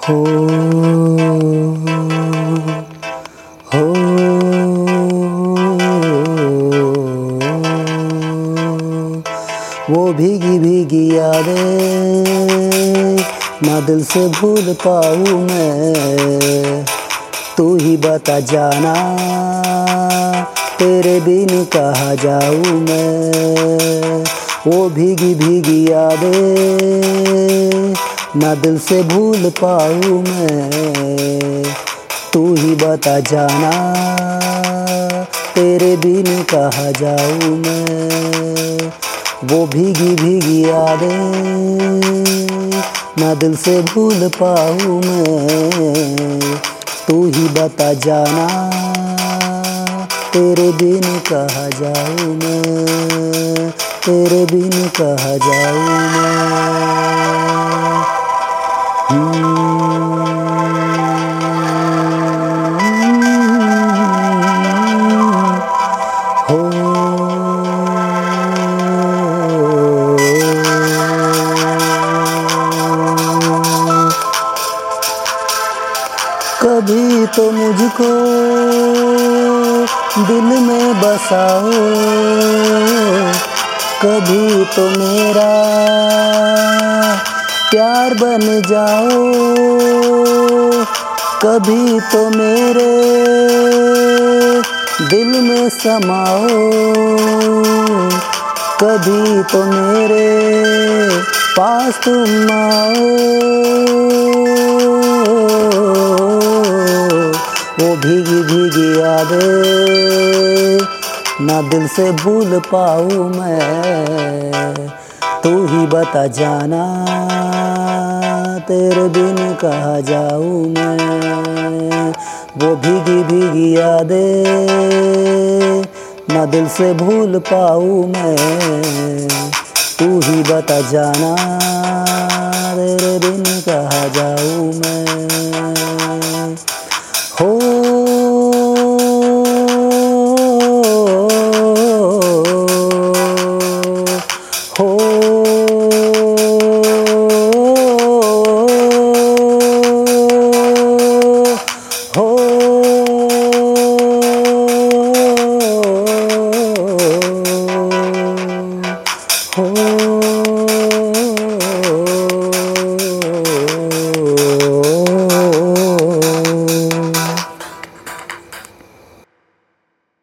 हो हो, वो भीगी भीगी यादें ना दिल से भूल पाऊँ मैं। तू ही बता जाना, तेरे बिन कहा जाऊँ मैं। वो भीगी भीगी यादें ना दिल से भूल पाऊँ मैं। तू ही बता जाना, तेरे बिन कहा जाऊँ मैं। वो भीगी भीगी यादें ना दिल से भूल पाऊँ मैं। तू ही बता जाना, तेरे बिन कहा जाऊँ मैं। तेरे बिन कहा जाऊँ मैं। कभी तो मुझको दिल में बसाओ। कभी तो मेरा प्यार बन जाओ, कभी तो मेरे दिल में समाओ। कभी तो मेरे पास तुम आओ। वो भीगी भीगी यादें ना दिल से भूल पाऊँ मैं। तू ही बता जाना। तेरे बिन कहा जाऊँ मैं? वो भीगी भीगी यादें ना दिल से भूल पाऊँ मैं। तू ही बता जाना, तेरे बिन कहा जाऊँ मैं? Oh.